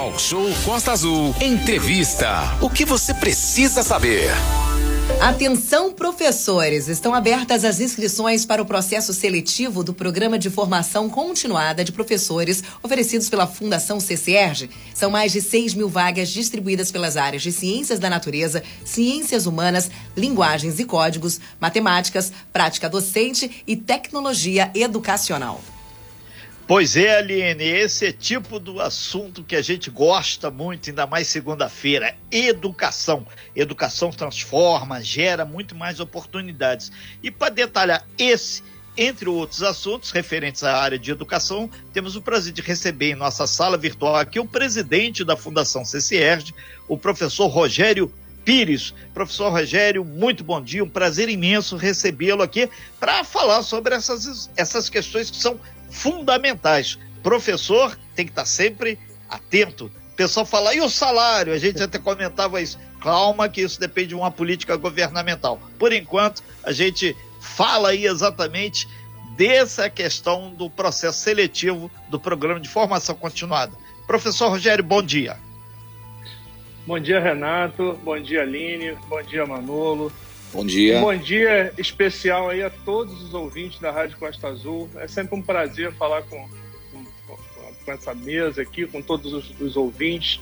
Talk Show Costa Azul. Entrevista. O que você precisa saber? Atenção, professores! Estão abertas as inscrições para o processo seletivo do Programa de Formação Continuada de Professores oferecidos pela Fundação CCERG. São mais de 6 mil vagas distribuídas pelas áreas de Ciências da Natureza, Ciências Humanas, Linguagens e Códigos, Matemáticas, Prática Docente e Tecnologia Educacional. Pois é, Aline, esse é tipo do assunto que a gente gosta muito, ainda mais segunda-feira, educação. Educação transforma, gera muito mais oportunidades. E para detalhar esse, entre outros assuntos referentes à área de educação, temos o prazer de receber em nossa sala virtual aqui o presidente da Fundação CCERG, o professor Rogério Pires. Professor Rogério, muito bom dia, um prazer imenso recebê-lo aqui para falar sobre essas, essas questões que são fundamentais. Professor tem que estar sempre atento. O pessoal fala, e o salário? A gente até comentava isso. Calma, que isso depende de uma política governamental. Por enquanto, a gente fala aí exatamente dessa questão do processo seletivo do programa de formação continuada. Professor Rogério, bom dia. Bom dia, Renato. Bom dia, Aline. Bom dia, Manolo. Bom dia. Um bom dia especial aí a todos os ouvintes da Rádio Costa Azul. É sempre um prazer falar com, com, com essa mesa aqui, com todos os, os ouvintes.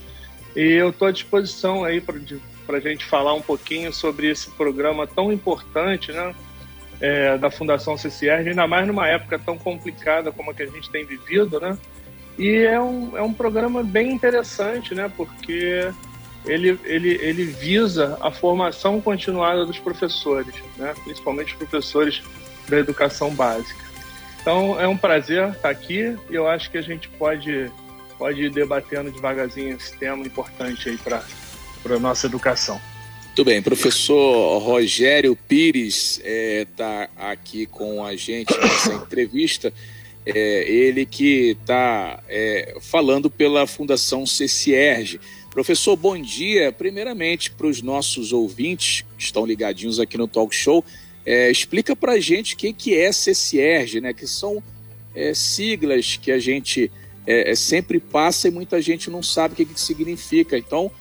E eu estou à disposição aí para a gente falar um pouquinho sobre esse programa tão importante, né? É, da Fundação CCR, ainda mais numa época tão complicada como a que a gente tem vivido, né? E é um, é um programa bem interessante, né? Porque ele, ele, ele visa a formação continuada dos professores, né? principalmente os professores da educação básica. Então é um prazer estar aqui e eu acho que a gente pode, pode ir debatendo devagarzinho esse tema importante aí para a nossa educação. Muito bem, professor Rogério Pires está é, aqui com a gente nessa entrevista. É, ele que está é, falando pela Fundação CCERG. Professor, bom dia. Primeiramente, para os nossos ouvintes que estão ligadinhos aqui no Talk Show, é, explica para a gente o que, que é CCERG, né? Que são é, siglas que a gente é, é, sempre passa e muita gente não sabe o que, que significa. Então,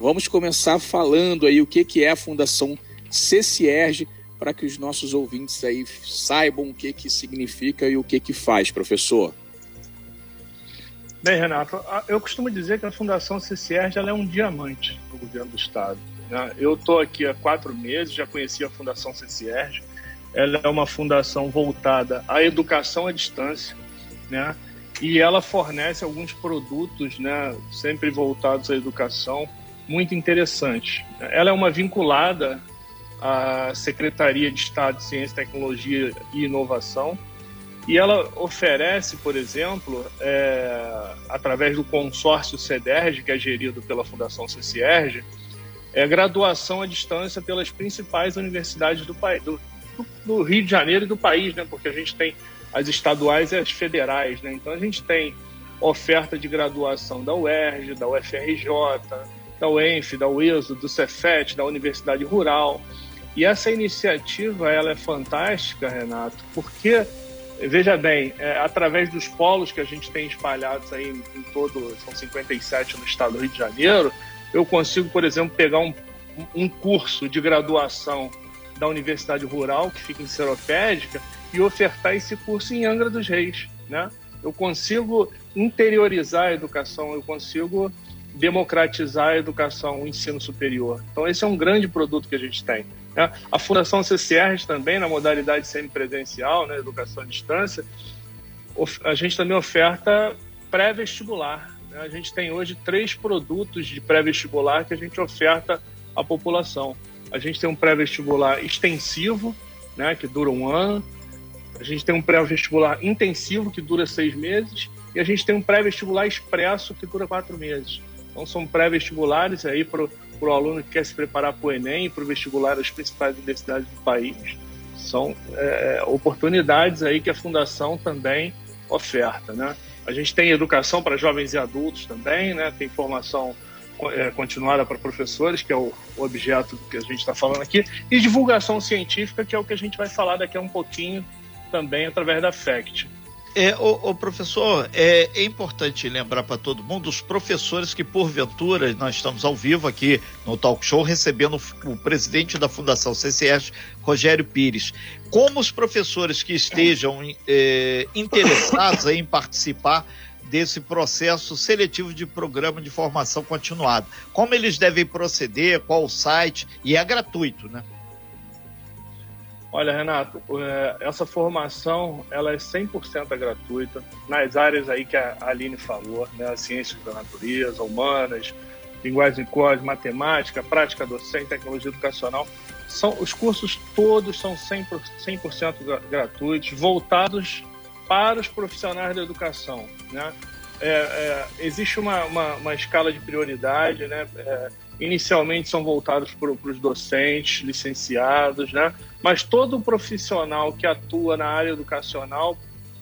vamos começar falando aí o que, que é a Fundação CCERG para que os nossos ouvintes aí saibam o que, que significa e o que, que faz, professor. Bem, Renato, eu costumo dizer que a Fundação CCR é um diamante do governo do Estado. Né? Eu estou aqui há quatro meses, já conheci a Fundação CCR. Ela é uma fundação voltada à educação à distância, né? E ela fornece alguns produtos, né, sempre voltados à educação, muito interessantes. Ela é uma vinculada à Secretaria de Estado de Ciência, Tecnologia e Inovação, e ela oferece, por exemplo, é, através do consórcio CEDERJ, que é gerido pela Fundação CCERJ, é, graduação à distância pelas principais universidades do, do, do, Rio de Janeiro e do país, né? porque a gente tem as estaduais e as federais. Né? Então a gente tem oferta de graduação da UERJ, da UFRJ, da UENF, da UESO, do Cefet, da Universidade Rural. E essa iniciativa ela é fantástica, Renato, porque Veja bem, é, através dos polos que a gente tem espalhados aí em, todo, são 57 no estado do Rio de Janeiro, eu consigo, por exemplo, pegar um, um curso de graduação da Universidade Rural, que fica em Seropédica, e ofertar esse curso em Angra dos Reis, né? Eu consigo interiorizar a educação, eu consigo democratizar a educação, o ensino superior. Então, esse é um grande produto que a gente tem. Né? A Fundação CCR também, na modalidade semipresencial, né, educação à distância, a gente também oferta pré-vestibular. Né? A gente tem hoje três produtos de pré-vestibular que a gente oferta à população. A gente tem um pré-vestibular extensivo, né, que dura um ano. A gente tem um pré-vestibular intensivo, que dura seis meses. E a gente tem um pré-vestibular expresso, que dura quatro meses. Então, são pré-vestibulares aí para o aluno que quer se preparar para o Enem, para o vestibular das principais universidades do país. São é, oportunidades aí que a Fundação também oferta, né? A gente tem educação para jovens e adultos também, né? Tem formação é, continuada para professores, que é o, objeto que a gente está falando aqui, e divulgação científica, que é o que a gente vai falar daqui a um pouquinho também através da FACT. É, o, professor, é, é, importante lembrar para todo mundo os professores que, porventura, nós estamos ao vivo aqui no Talk Show recebendo o presidente da Fundação CCS, Rogério Pires. Como os professores que estejam é, interessados em participar desse processo seletivo de programa de formação continuada, como eles devem proceder, qual o site, e é gratuito, né? Olha, Renato, é, essa formação ela é 100% gratuita nas áreas aí que a Aline falou, né? Ciências da natureza, humanas, linguagem de código, matemática, prática docente, tecnologia educacional. São, os cursos todos são 100%, 100 gratuitos, voltados para os profissionais da educação, né? É, é, existe uma, uma, uma, escala de prioridade, né? É, inicialmente são voltados para os docentes, licenciados, né? Mas todo profissional que atua na área educacional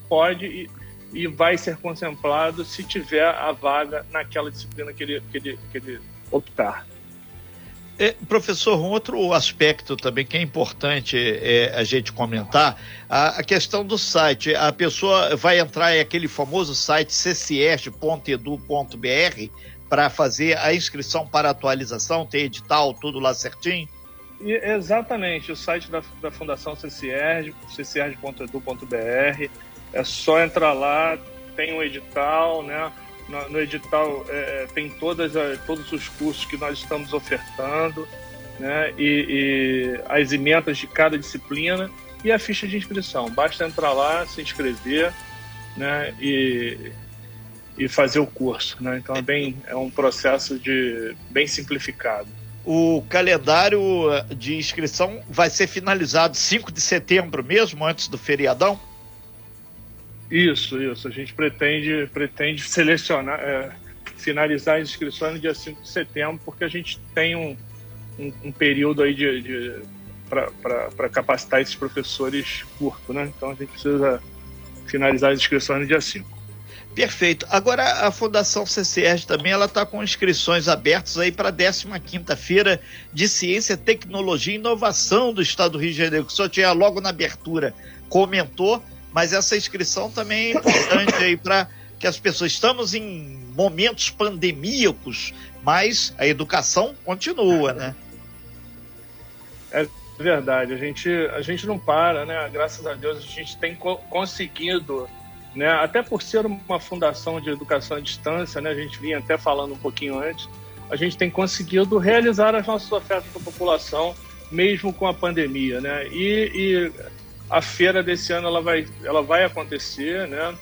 pode e, e vai ser contemplado se tiver a vaga naquela disciplina que ele, que ele, que ele optar. É, professor, um outro aspecto também que é importante é, a gente comentar, a, a, questão do site. A pessoa vai entrar em aquele famoso site ccest.edu.br para fazer a inscrição para atualização, ter edital, tudo lá certinho? E, exatamente, o site da, da Fundação CCR, ccr.edu.br, é só entrar lá, tem um edital, né? No, no edital é, é tem todas todos os cursos que nós estamos ofertando, né? E, e as emendas de cada disciplina e a ficha de inscrição. Basta entrar lá, se inscrever, né? E e fazer o curso, né? Então é bem é um processo de bem simplificado. O calendário de inscrição vai ser finalizado 5 de setembro mesmo, antes do feriadão? Isso, isso. A gente pretende pretende selecionar, é, finalizar as inscrições no dia 5 de setembro, porque a gente tem um, um, um período aí de, de para capacitar esses professores curto, né? Então a gente precisa finalizar as inscrições no dia 5. Perfeito. Agora a Fundação CCR também ela está com inscrições abertas aí para a 15 feira de Ciência, Tecnologia e Inovação do Estado do Rio de Janeiro, que o senhor tinha logo na abertura comentou, mas essa inscrição também é importante aí para que as pessoas estamos em momentos pandemíacos, mas a educação continua, né? É verdade, a gente a gente não para, né? Graças a Deus a gente tem conseguido né? Até por ser uma fundação de educação à distância, né? a gente vinha até falando um pouquinho antes, a gente tem conseguido realizar as nossas ofertas para a população, mesmo com a pandemia. Né? E, e a feira desse ano ela vai, ela vai acontecer, né?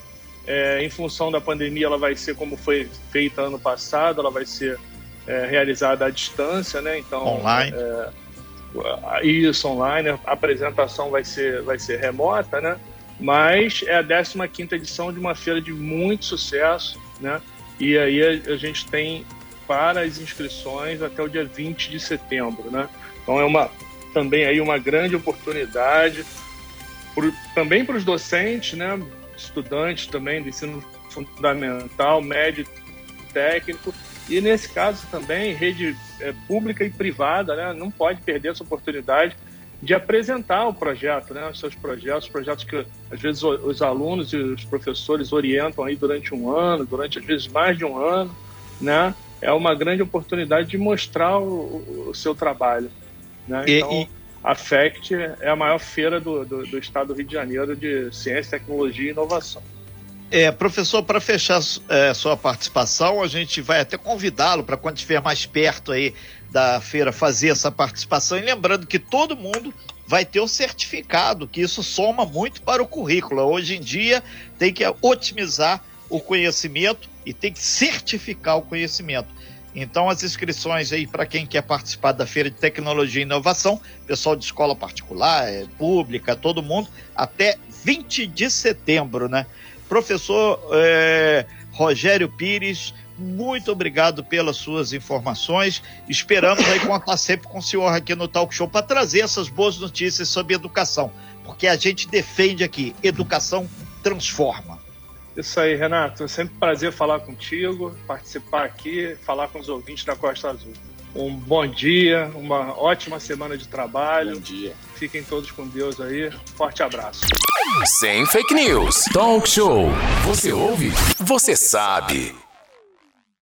É, em função da pandemia, ela vai ser como foi feita ano passado, ela vai ser é, realizada à distância, né? Então, online. É, isso, online. A apresentação vai ser, vai ser remota, né? Mas é a 15 edição de uma feira de muito sucesso, né? E aí a, a, gente tem para as inscrições até o dia 20 de setembro, né? Então é uma também aí uma grande oportunidade por, também para os docentes, né? Estudantes também do ensino fundamental, médio, técnico e nesse caso também rede é, pública e privada, né? Não pode perder essa oportunidade de apresentar o projeto, né, os seus projetos, projetos que às vezes os alunos e os professores orientam aí durante um ano, durante às vezes mais de um ano, né, é uma grande oportunidade de mostrar o, o seu trabalho, né? Então, e... a FECT é a maior feira do, do, do, estado do Rio de Janeiro de ciência, tecnologia e inovação. É, professor, para fechar é, sua participação, a gente vai até convidá-lo para quando estiver mais perto aí da feira fazer essa participação. E lembrando que todo mundo vai ter o certificado, que isso soma muito para o currículo. Hoje em dia tem que otimizar o conhecimento e tem que certificar o conhecimento. Então, as inscrições aí para quem quer participar da Feira de Tecnologia e Inovação, pessoal de escola particular, é, pública, todo mundo, até 20 de setembro, né? Professor é, Rogério Pires, muito obrigado pelas suas informações. Esperamos aí contar sempre com o senhor aqui no Talk Show para trazer essas boas notícias sobre educação, porque a gente defende aqui, educação transforma. Isso aí, Renato. É sempre um prazer falar contigo, participar aqui, falar com os ouvintes da Costa Azul. Um bom dia, uma ótima semana de trabalho. Bom dia. Fiquem todos com Deus aí. Forte abraço. Sem fake news. Talk show. Você ouve? Você sabe.